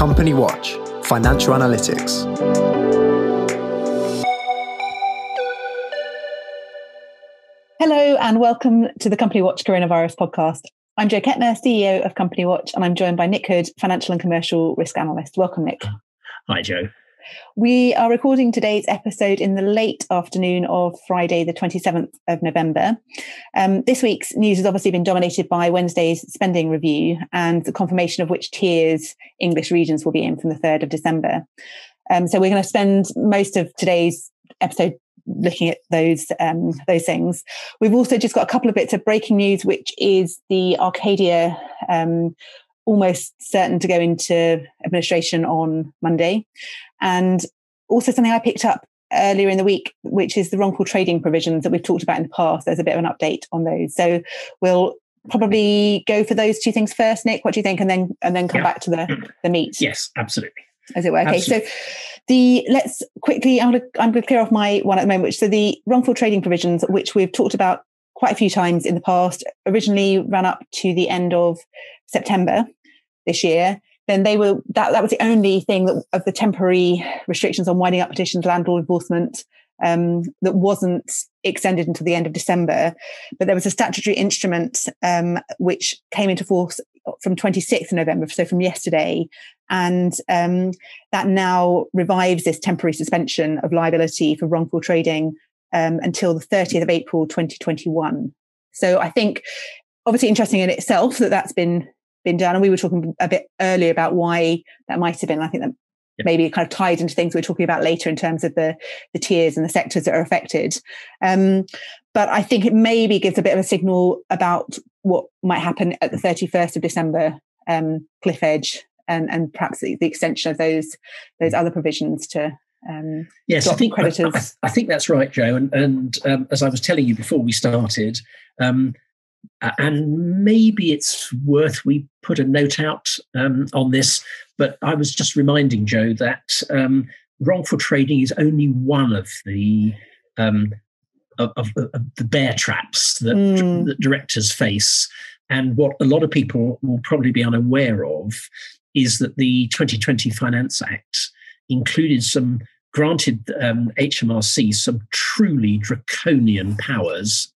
Company Watch Financial Analytics. Hello, and welcome to the Company Watch Coronavirus podcast. I'm Jo Kettner, CEO of Company Watch, and I'm joined by Nick Hood, Financial and Commercial Risk Analyst. Welcome, Nick. Hi, Jo. We are recording today's episode in the late afternoon of Friday, the 27th of November. Um, this week's news has obviously been dominated by Wednesday's spending review and the confirmation of which tiers English regions will be in from the 3rd of December. Um, so we're going to spend most of today's episode looking at those um, those things. We've also just got a couple of bits of breaking news, which is the Arcadia um, almost certain to go into administration on Monday. And also something I picked up earlier in the week, which is the wrongful trading provisions that we've talked about in the past. There's a bit of an update on those. So we'll probably go for those two things first, Nick. What do you think? And then and then come yeah. back to the, the meat. Yes, absolutely. As it were. Okay. Absolutely. So the let's quickly I'm gonna I'm gonna clear off my one at the moment, which so the wrongful trading provisions, which we've talked about quite a few times in the past, originally ran up to the end of September this year then they were that that was the only thing that of the temporary restrictions on winding up petitions, landlord enforcement um, that wasn't extended until the end of December. But there was a statutory instrument um, which came into force from 26th November, so from yesterday, and um, that now revives this temporary suspension of liability for wrongful trading um, until the 30th of April 2021. So I think obviously interesting in itself that that's been been done. And we were talking a bit earlier about why that might have been. I think that maybe kind of tied into things we're talking about later in terms of the the tiers and the sectors that are affected. Um, but I think it maybe gives a bit of a signal about what might happen at the 31st of December um, cliff edge and, and perhaps the, the, extension of those those other provisions to um, yes, I think creditors. I, I, think that's right, Jo. And, and um, as I was telling you before we started, um, uh, and maybe it's worth we put a note out um, on this. But I was just reminding Jo that um, wrongful trading is only one of the um, of, of, of, the bear traps that, mm. that directors face. And what a lot of people will probably be unaware of is that the 2020 Finance Act included some granted um, HMRC some truly draconian powers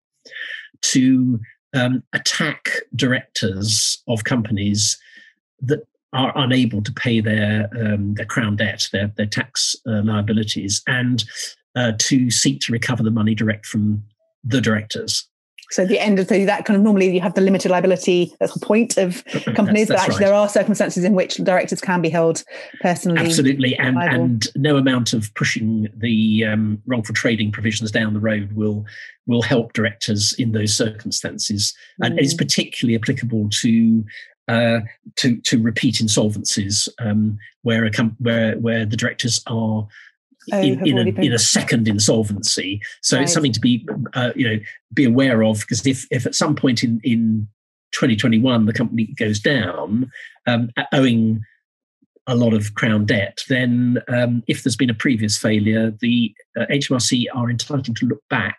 to um, attack directors of companies that are unable to pay their um, their crown debt, their their tax uh, liabilities, and uh, to seek to recover the money direct from the directors. So at the end of the, that kind of normally you have the limited liability. That's the point of companies, that's, that's but actually right. there are circumstances in which directors can be held personally. Absolutely, and and no amount of pushing the um, wrongful trading provisions down the road will will help directors in those circumstances, mm. and it's particularly applicable to uh, to to repeat insolvencies um, where a com- where where the directors are oh, in, in, a, in, a, second insolvency. So right. it's something to be, uh, you know, be aware of because if, if at some point in, in 2021 the company goes down, um, owing a lot of crown debt, then um, if there's been a previous failure, the uh, HMRC are entitled to look back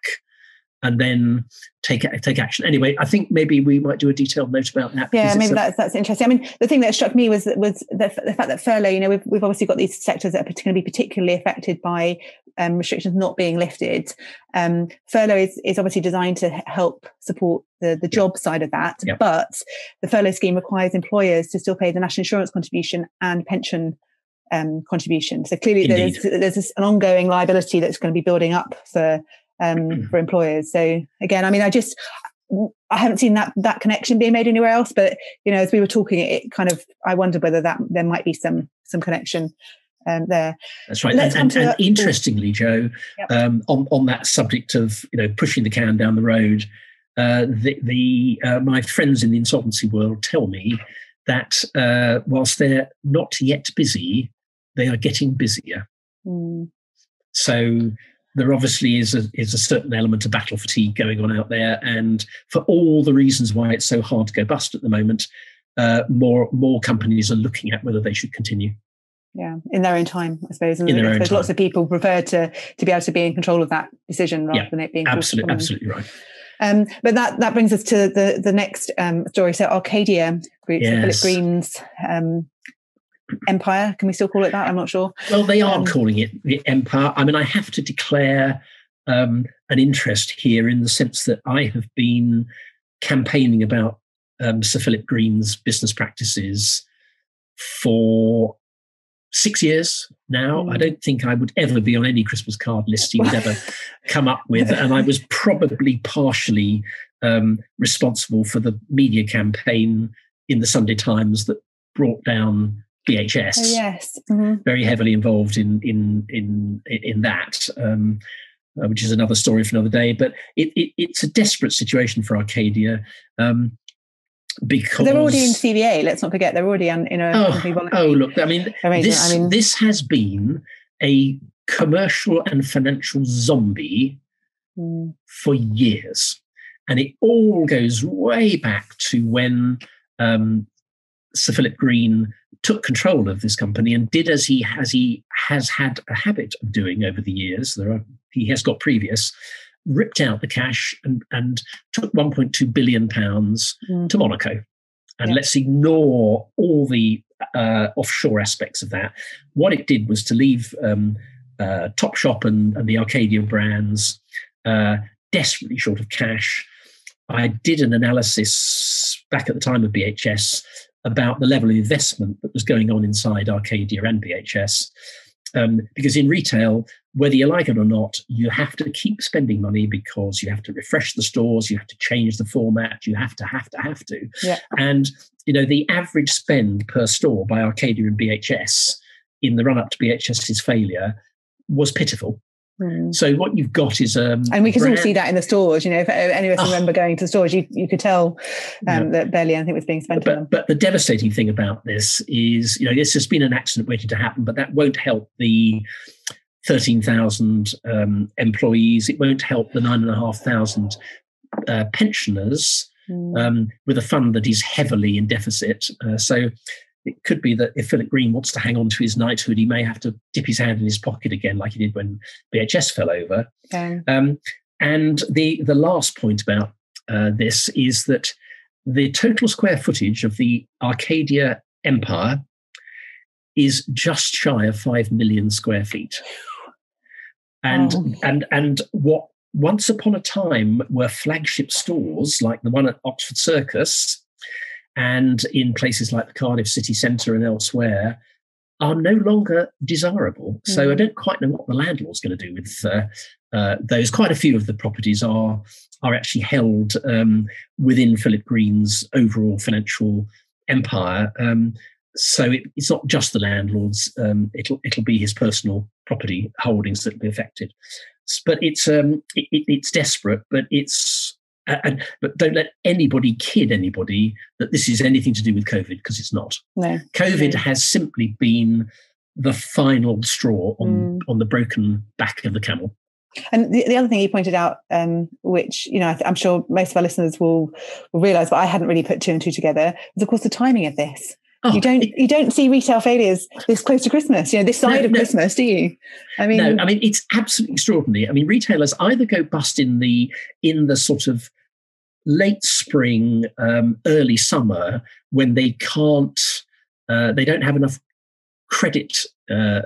and then take take action. Anyway, I think maybe we might do a detailed note about that. Yeah, maybe that's that's interesting. I mean, the thing that struck me was was the, the fact that furlough. You know, we've we've obviously got these sectors that are going to be particularly affected by um, restrictions not being lifted. Um, furlough is, is obviously designed to help support the, the job side of that, yep. but the furlough scheme requires employers to still pay the national insurance contribution and pension um, contribution. So clearly, Indeed. there's there's an ongoing liability that's going to be building up for um, for employers. So again, I mean, I just I haven't seen that that connection being made anywhere else. But you know, as we were talking, it kind of I wonder whether that there might be some some connection um, there. That's right. Let's and, and, and interestingly, Jo, yep. um, on on that subject of you know pushing the can down the road, uh, the the uh, my friends in the insolvency world tell me that uh, whilst they're not yet busy, they are getting busier. Mm. So there obviously is a, is a certain element of battle fatigue going on out there. And for all the reasons why it's so hard to go bust at the moment, uh, more more companies are looking at whether they should continue. Yeah, in their own time, I suppose. And in their own time. lots of people prefer to to be able to be in control of that decision rather yeah, than it being absolutely absolutely right. Um, but that that brings us to the the next um, story. So Arcadia Group, yes. Philip Green's um, Empire. Can we still call it that? I'm not sure. Well, they are um, calling it the Empire. I mean, I have to declare um, an interest here in the sense that I have been campaigning about um, Sir Philip Green's business practices for six years now. Mm. I don't think I would ever be on any Christmas card list he would ever come up with. And I was probably partially um, responsible for the media campaign in the Sunday Times that brought down BHS. Oh, yes, mm-hmm. very heavily involved in in in in that. Um, uh, which is another story for another day. But it, it, it's a desperate situation for Arcadia. Um, because they're already in CVA. Let's not forget they're already in, in a. Oh, oh look! I mean, this I mean, this has been a commercial and financial zombie mm. for years, and it all goes way back to when um, Sir Philip Green took control of this company and did as he has he has had a habit of doing over the years. There are he has got previous ripped out the cash and, and took 1.2 billion pounds mm. to Monaco. And yeah. let's ignore all the uh, offshore aspects of that. What it did was to leave um, uh, Topshop and, and, the Arcadia brands uh, desperately short of cash. I did an analysis back at the time of BHS about the level of investment that was going on inside Arcadia and BHS. Um, because in retail, whether you like it or not, you have to keep spending money because you have to refresh the stores, you have to change the format, you have to, have to, have to. Yeah. And you know the average spend per store by Arcadia and BHS in the run up to BHS's failure was pitiful. Mm. So what you've got is um, and we can brand- all see that in the stores. You know, if any of us oh. remember going to the stores, you you could tell um, yeah. that barely anything was being spent. But, but the devastating thing about this is, you know, this has been an accident waiting to happen, but that won't help the thirteen thousand um, employees. It won't help the nine and a half thousand uh, pensioners mm. with a fund that is heavily in deficit. Uh, so it could be that if Philip Green wants to hang on to his knighthood, he may have to dip his hand in his pocket again, like he did when BHS fell over. Okay. Um, and the the last point about uh, this is that the total square footage of the Arcadia Empire is just shy of five million square feet. And oh. and and what once upon a time were flagship stores like the one at Oxford Circus and in places like the Cardiff city centre and elsewhere are no longer desirable. Mm. So I mm. don't quite know what the landlord's going to do with uh, uh, those. Quite a few of the properties are are actually held um, within Philip Green's overall financial empire. Um, so it, it's not just the landlords; um, it'll it'll be his personal property holdings that will be affected. But it's um, it, it's desperate, but it's and, but don't let anybody kid anybody that this is anything to do with COVID because it's not. No. COVID has simply been the final straw on mm. on the broken back of the camel. And the, the other thing you pointed out, um, which you know I am sure most of our listeners will will realise, but I hadn't really put two and two together, is of course the timing of this. Oh, you don't you don't see retail failures this close to Christmas, you know, this side no, of no, Christmas, do you? I mean, no, I mean it's absolutely extraordinary. I mean, retailers either go bust in the in the sort of late spring, um, early summer when they can't, uh, they don't have enough credit. Uh,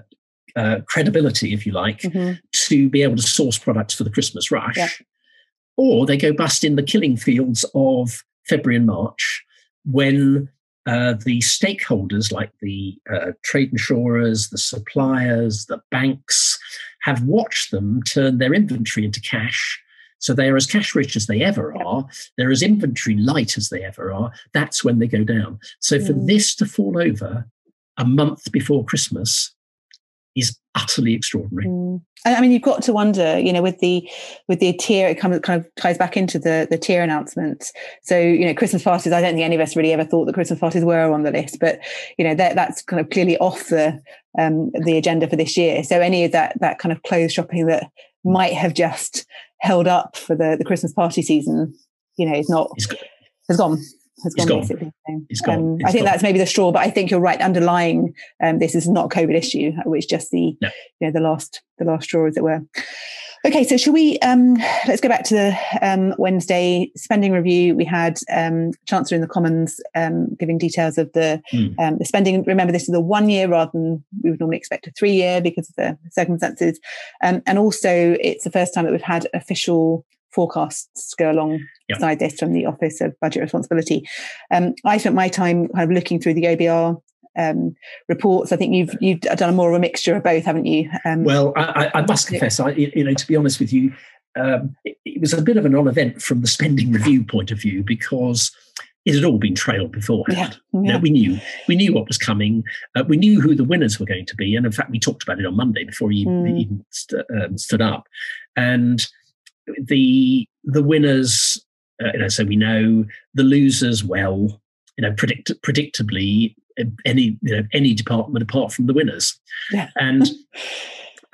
uh, credibility, if you like, mm-hmm. to be able to source products for the Christmas rush, yeah. or they go bust in the killing fields of February and March when uh, the stakeholders like the uh, trade insurers, the suppliers, the banks have watched them turn their inventory into cash. So they are as cash rich as they ever are. They're as inventory light as they ever are. That's when they go down. So for mm. this to fall over a month before Christmas is utterly extraordinary. Mm. I mean, you've got to wonder, you know, with the with the tier, it kind of kind of ties back into the the tier announcements. So, you know, Christmas parties. I don't think any of us really ever thought that Christmas parties were on the list, but you know, that that's kind of clearly off the um, the agenda for this year. So, any of that that kind of clothes shopping that might have just held up for the the Christmas party season, you know, is not has gone has gone, gone. basically. it's gone. Um, it's I think gone. that's maybe the straw, but I think you're right. Underlying um, this is not a COVID issue, which just the no. you know the last the last straw, as it were. Okay, so shall we? Um, let's go back to the um, Wednesday spending review. We had um, Chancellor in the Commons um, giving details of the, mm. the spending. Remember, this is a one year rather than we would normally expect a three year because of the circumstances. Um, and also, it's the first time that we've had official forecasts go alongside yep. this from the Office of Budget Responsibility. Um, I spent my time kind of looking through the OBR um, reports. I think you've you've done more of a mixture of both, haven't you? Um, well, I, I, must confess, I you know, to be honest with you, um, it, it, was a bit of a non-event from the spending review point of view because it had all been trailed beforehand. Yeah, yeah. we knew we knew what was coming. Uh, we knew who the winners were going to be, and in fact, we talked about it on Monday before he mm. even st- um, stood up. And the the winners, uh, you know, so we know the losers. Well, you know, predict predictably, any you know any department apart from the winners, yeah. and.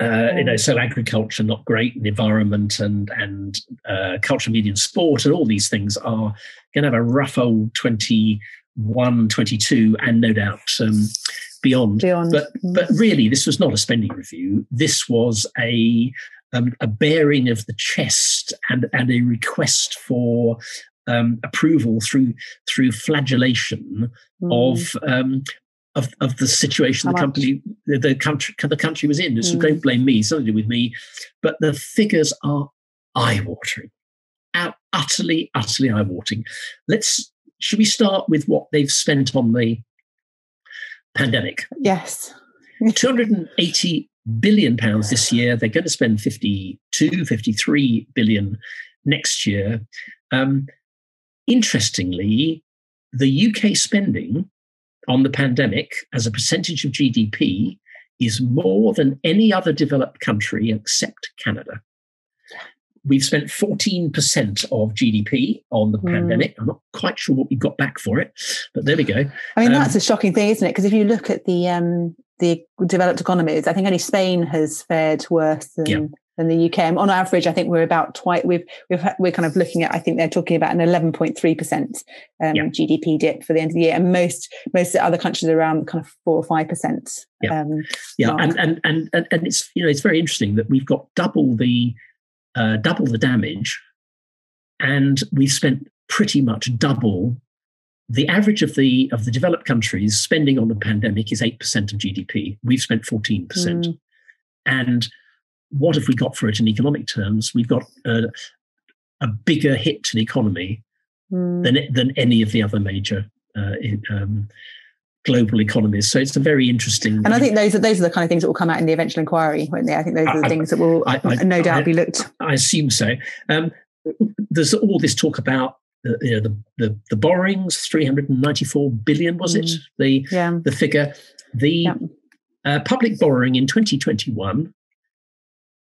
Uh, you know, so agriculture not great, and environment and and uh, culture, media, and sport, and all these things are going to have a rough old 21, 22, and no doubt um, beyond. beyond. But mm. but really, this was not a spending review. This was a um, a bearing of the chest and and a request for um, approval through through flagellation mm. of um, of, of the situation How the company the, the, country the country was in. So mm. don't blame me, something to do with me. But the figures are eye-watering. Utterly, utterly eye-watering. Let's should we start with what they've spent on the pandemic? Yes. 280 billion pounds this year. They're going to spend 52, 53 billion next year. Um, Interestingly, the UK spending on the pandemic as a percentage of GDP is more than any other developed country except Canada. We've spent 14% of GDP on the mm. pandemic. I'm not quite sure what we got back for it, but there we go. I mean, um, that's a shocking thing, isn't it? Because if you look at the um, the developed economies, I think only Spain has fared worse than yeah than the UK. On average, I think we're about twice. We've we've we're kind of looking at. I think they're talking about an eleven point three percent um, GDP dip for the end of the year, and most most other countries are around kind of four or five percent. Yeah, um, yeah, and, and and and and it's you know it's very interesting that we've got double the uh, double the damage, and we've spent pretty much double. The average of the of the developed countries spending on the pandemic is eight percent of GDP. We've spent fourteen percent, mm. and what have we got for it in economic terms? We've got a, a bigger hit to the economy mm. than than any of the other major uh, in, um, global economies. So it's a very interesting. And I think those are those are the kind of things that will come out in the eventual inquiry, won't they? I think those are the I, things that will I, I, no doubt be looked. I assume so. Um, there's all this talk about you know the, the the borrowings 394 billion was it mm. the yeah. the figure the yeah. uh, public borrowing in 2021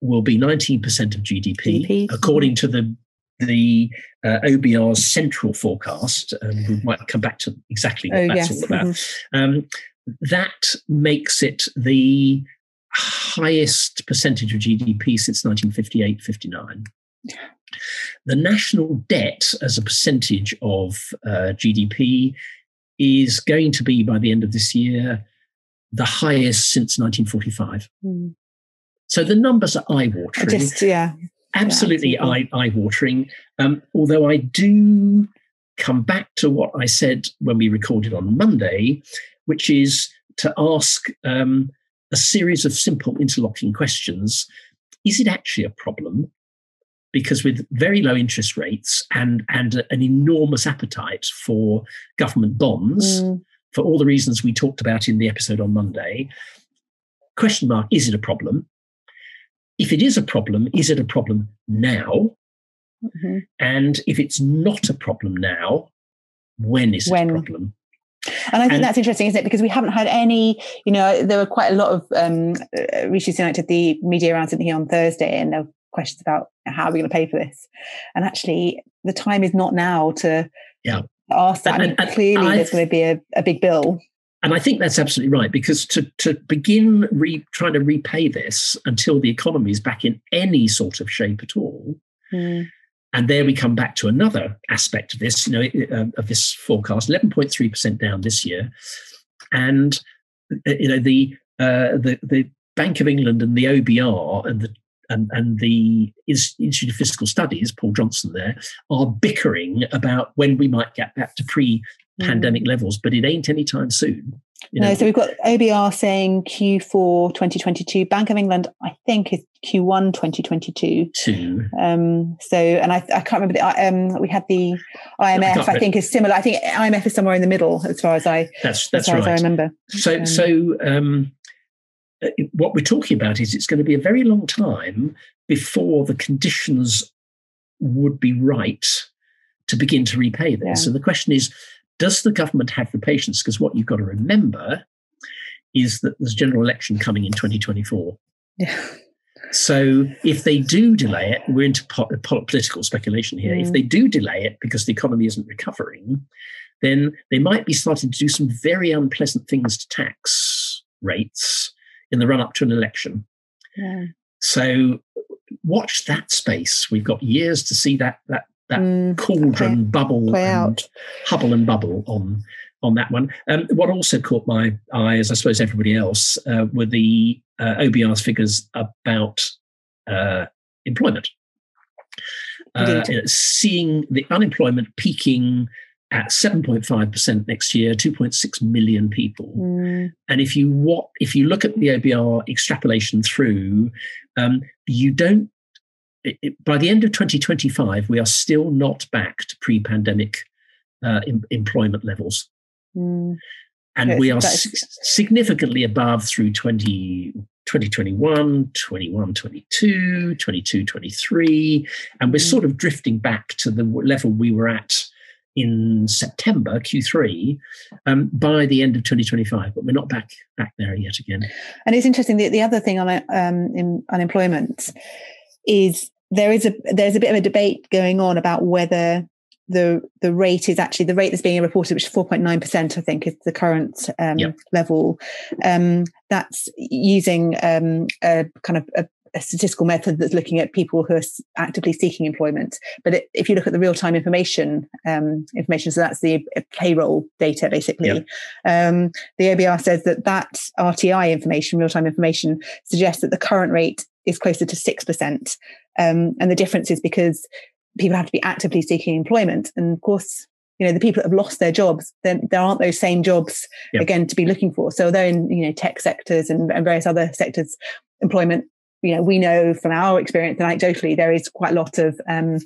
will be 19% of GDP, GDP. according to the the uh, OBR's central forecast. And we might come back to exactly what oh, that's yes. all about. Mm-hmm. Um, that makes it the highest percentage of GDP since 1958 59. The national debt as a percentage of uh, GDP is going to be, by the end of this year, the highest since 1945. Mm. So the numbers are eye watering. Just yeah, absolutely yeah, eye eye watering. Um, although I do come back to what I said when we recorded on Monday, which is to ask um, a series of simple interlocking questions. Is it actually a problem? Because with very low interest rates and and an enormous appetite for government bonds, mm. for all the reasons we talked about in the episode on Monday, question mark: Is it a problem? If it is a problem, is it a problem now? Mm-hmm. And if it's not a problem now, when is when? it a problem? And I think and, that's interesting, isn't it? Because we haven't had any, you know, there were quite a lot of um uh, Rishi Sunak at the media rounds here on Thursday, and there were questions about how are we going to pay for this. And actually, the time is not now to yeah. ask that. And, I mean, and, clearly, there's going to be a, a big bill and I think that's absolutely right because to to begin re, trying to repay this until the economy is back in any sort of shape at all, mm. and there we come back to another aspect of this, you know, uh, of this forecast, eleven point three percent down this year, and uh, you know the uh, the the Bank of England and the OBR and the and, and the Institute of Fiscal Studies, Paul Johnson there, are bickering about when we might get back to pre pandemic mm. levels, but it ain't anytime soon. You know? No, so we've got OBR saying Q4 2022. Bank of England, I think, is Q1 2022. Two. Um, so, and I, I can't remember the, um, we had the IMF, I, I think, is similar. I think IMF is somewhere in the middle as far as I, that's, that's as right. As I remember. So, um, so, um, uh, what we're talking about is it's going to be a very long time before the conditions would be right to begin to repay this. Yeah. So the question is, does the government have the patience? Because what you've got to remember is that there's a general election coming in 2024. Yeah. So if they do delay it, we're into po- political speculation here. Mm. If they do delay it because the economy isn't recovering, then they might be starting to do some very unpleasant things to tax rates in the run up to an election. Yeah. So watch that space. We've got years to see that that that mm, cauldron play, bubble play and out. hubble and bubble on on that one. Um, what also caught my eye, as I suppose everybody else, uh, were the uh, OBR's figures about uh, employment. Uh, seeing the unemployment peaking at 7.5% next year 2.6 million people mm. and if you what if you look at the obr extrapolation through um, you don't it, it, by the end of 2025 we are still not back to pre-pandemic uh, em- employment levels mm. and yes, we are significantly above through 20 2021 21 22 22 23 and we're mm. sort of drifting back to the level we were at in September Q3 um, by the end of 2025, but we're not back back there yet again. And it's interesting. The, the other thing on um, in unemployment is there is a there's a bit of a debate going on about whether the the rate is actually the rate that's being reported, which is 4.9 percent, I think, is the current um, yep. level. Um, that's using um, a kind of a a statistical method that's looking at people who are actively seeking employment. But it, if you look at the real time information, um, information, so that's the payroll data basically. Yep. Um, the OBR says that that RTI information, real time information, suggests that the current rate is closer to six percent, um, and the difference is because people have to be actively seeking employment, and of course. You know, the people that have lost their jobs, then there aren't those same jobs yep. again to be looking for. So they're in, you know, tech sectors and, and various other sectors, employment you know, we know from our experience anecdotally, there is quite a lot of um,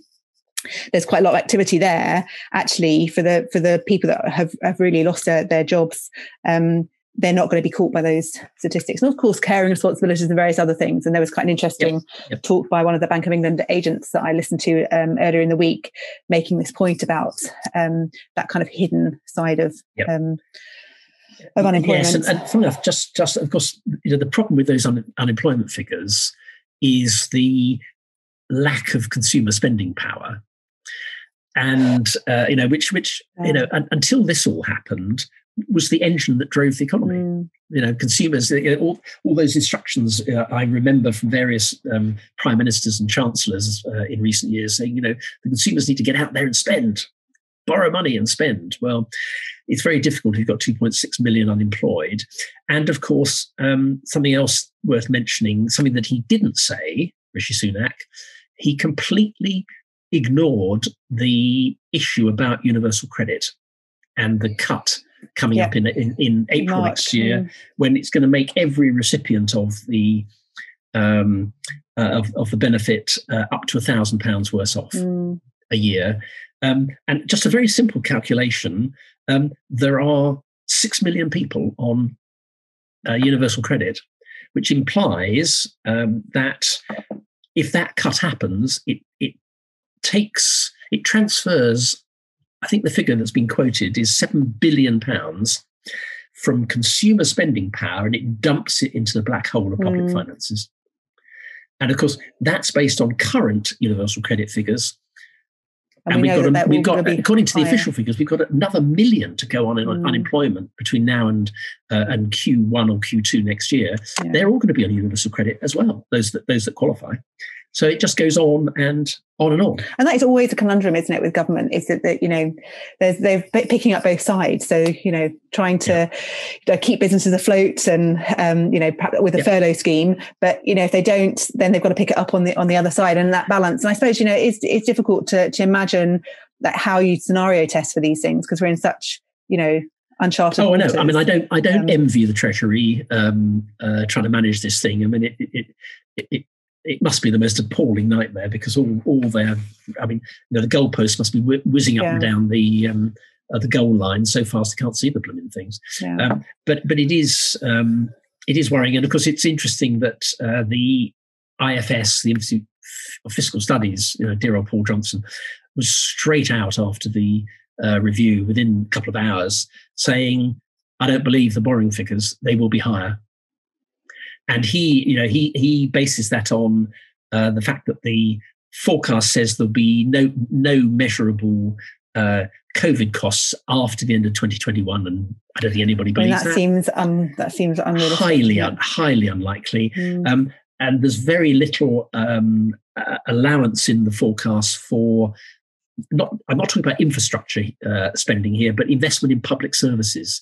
there's quite a lot of activity there actually for the for the people that have, have really lost their, their jobs um, they're not going to be caught by those statistics and of course caring responsibilities and various other things and there was quite an interesting yep. Yep. talk by one of the bank of england agents that i listened to um, earlier in the week making this point about um, that kind of hidden side of yep. um, of unemployment. Yes, and, and enough, just just of course, you know, the problem with those un, unemployment figures is the lack of consumer spending power, and uh, you know, which which you know, un, until this all happened, was the engine that drove the economy. Mm. You know, consumers, you know, all, all those instructions uh, I remember from various um, prime ministers and chancellors uh, in recent years saying, you know, the consumers need to get out there and spend borrow money and spend. Well, it's very difficult if you've got 2.6 million unemployed. And of course, um, something else worth mentioning, something that he didn't say, Rishi Sunak, he completely ignored the issue about universal credit and the cut coming up in, in, in April March, next year, mm. when it's going to make every recipient of the um, uh, of, of the benefit uh, up to a thousand pounds worse off mm. a year. Um, and just a very simple calculation um, there are 6 million people on uh, universal credit, which implies um, that if that cut happens, it, it takes, it transfers, I think the figure that's been quoted is 7 billion pounds from consumer spending power and it dumps it into the black hole of public mm. finances. And of course, that's based on current universal credit figures, and, and we have got, that a, we've got according to the higher. official figures, we've got another million to go on in mm. unemployment between now and uh, and Q1 or Q2 next year. Yeah. They're all going to be on universal credit as well. Those that those that qualify. So it just goes on and on and on. And that is always a conundrum, isn't it, with government? Is that, that you know, there's they're picking up both sides. So you know, trying to yeah. keep businesses afloat and um, you know with a yeah. furlough scheme, but you know if they don't, then they've got to pick it up on the on the other side and that balance. And I suppose you know it's it's difficult to to imagine that how you scenario test for these things because we're in such you know uncharted. Oh, I know. I mean, I don't I don't um, envy the Treasury um, uh, trying to manage this thing. I mean, it, it, it, it must be the most appalling nightmare because all all their I mean you know the goalposts must be whizzing up yeah. and down the um, uh, the goal line so fast they can't see the blooming things. Yeah. Um, but but it is um, it is worrying, and of course it's interesting that uh, the IFS, the Institute of Fiscal Studies, you know, dear old Paul Johnson, was straight out after the uh, review within a couple of hours saying, "I don't believe the borrowing figures; they will be higher." And he you know he he bases that on uh, the fact that the forecast says there'll be no no measurable uh, COVID costs after the end of 2021, and I don't think anybody believes I mean, that, that. Seems um, that seems unrealistic. Highly, un, highly unlikely. Mm. Um, and there's very little um, uh, allowance in the forecast for not. I'm not talking about infrastructure uh, spending here, but investment in public services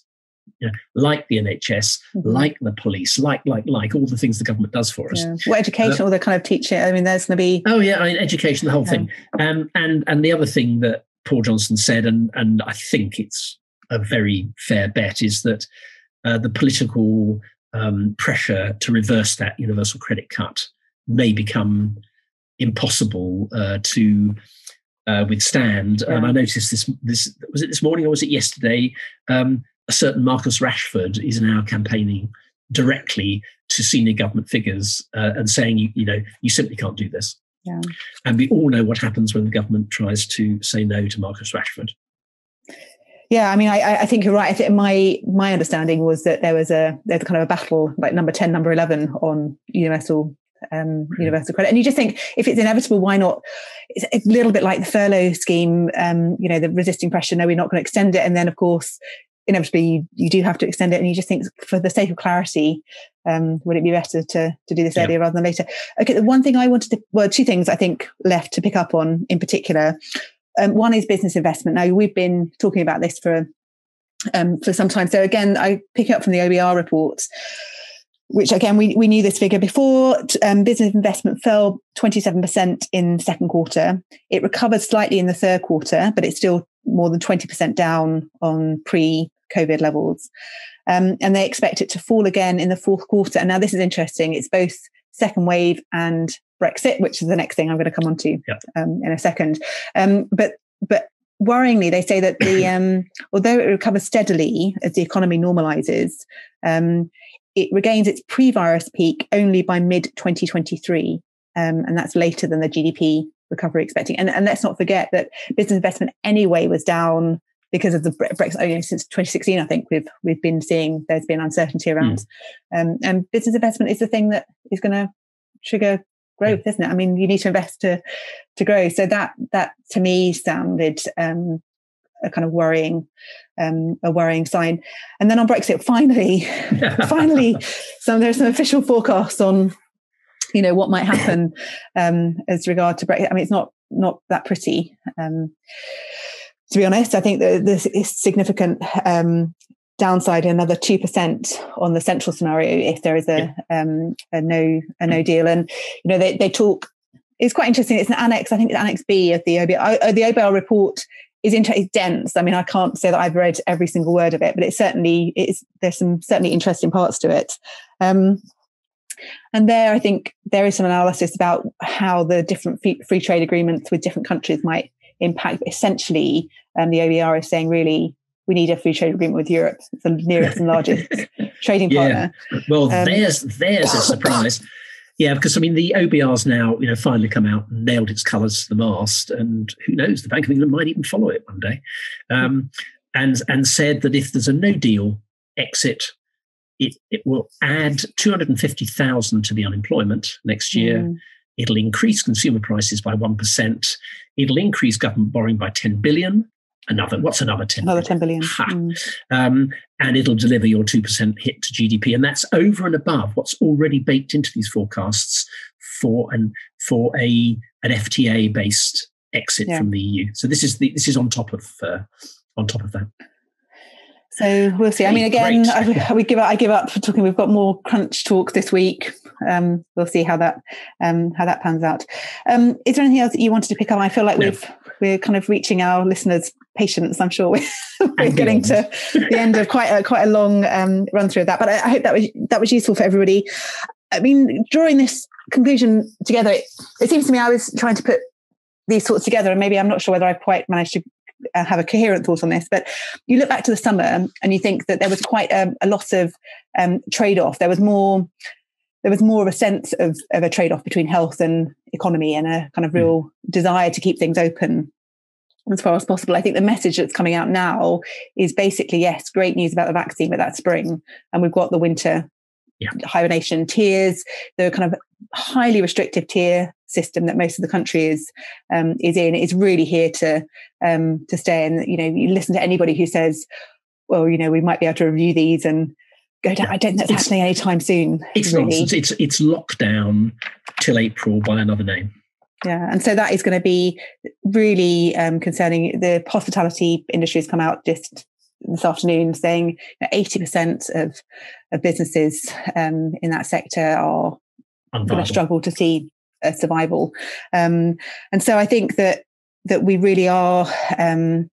you know, like the NHS, mm-hmm. like the police, like like like all the things the government does for us. Yeah. Well, education, uh, all the kind of teaching. I mean, there's going to be. Oh yeah, I mean, education, the whole yeah. thing. Um, and and the other thing that Paul Johnson said, and and I think it's a very fair bet, is that uh, the political um, pressure to reverse that universal credit cut may become impossible uh, to uh, withstand. Yeah. And I noticed this this was it this morning or was it yesterday? Um, a certain Marcus Rashford is now campaigning directly to senior government figures uh, and saying, you, you know, you simply can't do this. Yeah. And we all know what happens when the government tries to say no to Marcus Rashford. Yeah, I mean, I, I think you're right. I think my my understanding was that there was a there's kind of a battle like number ten, number eleven on universal um, hmm. universal credit. And you just think if it's inevitable, why not? It's a little bit like the furlough scheme, um, you know, the resisting pressure. No, we're not going to extend it. And then, of course, inevitably you, you do have to extend it and you just think for the sake of clarity um, would it be better to to do this yeah. earlier rather than later? Okay the one thing i wanted to well two things i think left to pick up on in particular. Um, one is business investment. Now we've been talking about this for um, for some time. So again i pick up from the obr reports which again we, we knew this figure before. Um, business investment fell 27% in second quarter. It recovered slightly in the third quarter but it's still more than 20% down on pre COVID levels. Um, and they expect it to fall again in the fourth quarter. And now this is interesting. It's both second wave and Brexit, which is the next thing I'm going to come on to yep. um, in a second. Um, but but worryingly, they say that the um, although it recovers steadily as the economy normalizes, um, it regains its pre-virus peak only by mid 2023, um, and that's later than the GDP recovery expecting. And, and let's not forget that business investment anyway was down because of the Brexit. Oh, you know, since 2016, I think we've we've been seeing there's been uncertainty around, mm. um, and business investment is the thing that is going to trigger growth, yeah. isn't it? I mean, you need to invest to to grow. So that that to me sounded um, a kind of worrying um, a worrying sign. And then on Brexit, finally, finally, some there's some official forecasts on you know what might happen um, as regard to Brexit. I mean, it's not not that pretty. Um, to be honest, I think that there's significant um, downside, another two percent on the central scenario if there is a, um, a no a no deal. And you know they they talk. It's quite interesting. It's an annex. I think it's Annex B of the OBR. Uh, the OBR report is inter- is dense. I mean, I can't say that I've read every single word of it, but it's certainly it's there's some certainly interesting parts to it. Um, and there, I think there is some analysis about how the different free trade agreements with different countries might impact. Essentially, um, the OBR is saying really we need a free trade agreement with Europe, the nearest and largest trading partner. Yeah. Well, um, there's there's a surprise. Yeah, because I mean the OBR's now you know finally come out and nailed its colours to the mast, and who knows, the Bank of England might even follow it one day, um, and and said that if there's a no deal exit it, it will add 250,000 to the unemployment next year. Mm. It'll increase consumer prices by 1%. It'll increase government borrowing by 10 billion. Another, what's another 10 Another 10 billion. Mm. Um, and it'll deliver your 2% hit to GDP. And that's over and above what's already baked into these forecasts for an for a an FTA based exit yeah. from the EU. So this is the this is on top of uh, on top of that. So we'll see. I mean, again, I, we give up. I give up for talking. We've got more crunch talk this week. Um, we'll see how that um, how that pans out. Um, is there anything else that you wanted to pick up? I feel like no. we've we're kind of reaching our listeners' patience. I'm sure we're, we're getting to the end of quite a quite a long um, run through of that. But I, I, hope that was that was useful for everybody. I mean, drawing this conclusion together, it, it seems to me I was trying to put these thoughts together, and maybe I'm not sure whether I've quite managed to have a coherent thought on this, but you look back to the summer and you think that there was quite a, a lot of um, trade-off. There was more, there was more of a sense of, of a trade-off between health and economy, and a kind of hmm. real mm. desire to keep things open as far as possible. I think the message that's coming out now is basically yes, great news about the vaccine, but that's spring, and we've got the winter yeah. hibernation tiers, the kind of highly restrictive tier system that most of the country is um, is in is really here to um, to stay. And you know, you listen to anybody who says, "Well, you know, we might be able to review these and go down." I don't think that's it's, happening anytime soon. It's really. nonsense. It's it's lockdown till April by another name. Yeah, and so that is going to be really um, concerning. The hospitality industry has come out just this afternoon saying eighty percent of of businesses um, in that sector are going to struggle to see a survival. Um, and so I think that that we really are um,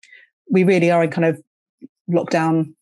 we really are in kind of lockdown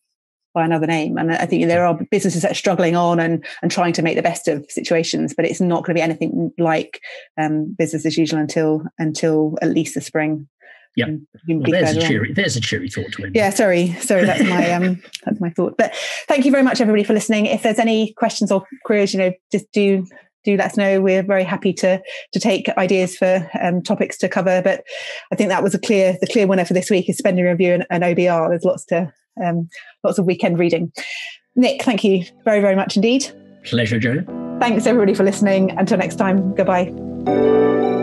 by another name. And I think there are businesses that are struggling on and and trying to make the best of situations, but it's not going to be anything like um, business as usual until until at least the spring. Yeah, well, there's a cheery on. there's a cheery thought to it. Yeah, sorry, sorry, that's my um that's my thought. But thank you very much, everybody, for listening. If there's any questions or queries, you know, just do do let us know. We're very happy to to take ideas for um, topics to cover. But I think that was a clear the clear winner for this week is spending review and, and OBR. There's lots to um, lots of weekend reading. Nick, thank you very very much indeed. Pleasure, Jo. Thanks everybody for listening. Until next time, goodbye.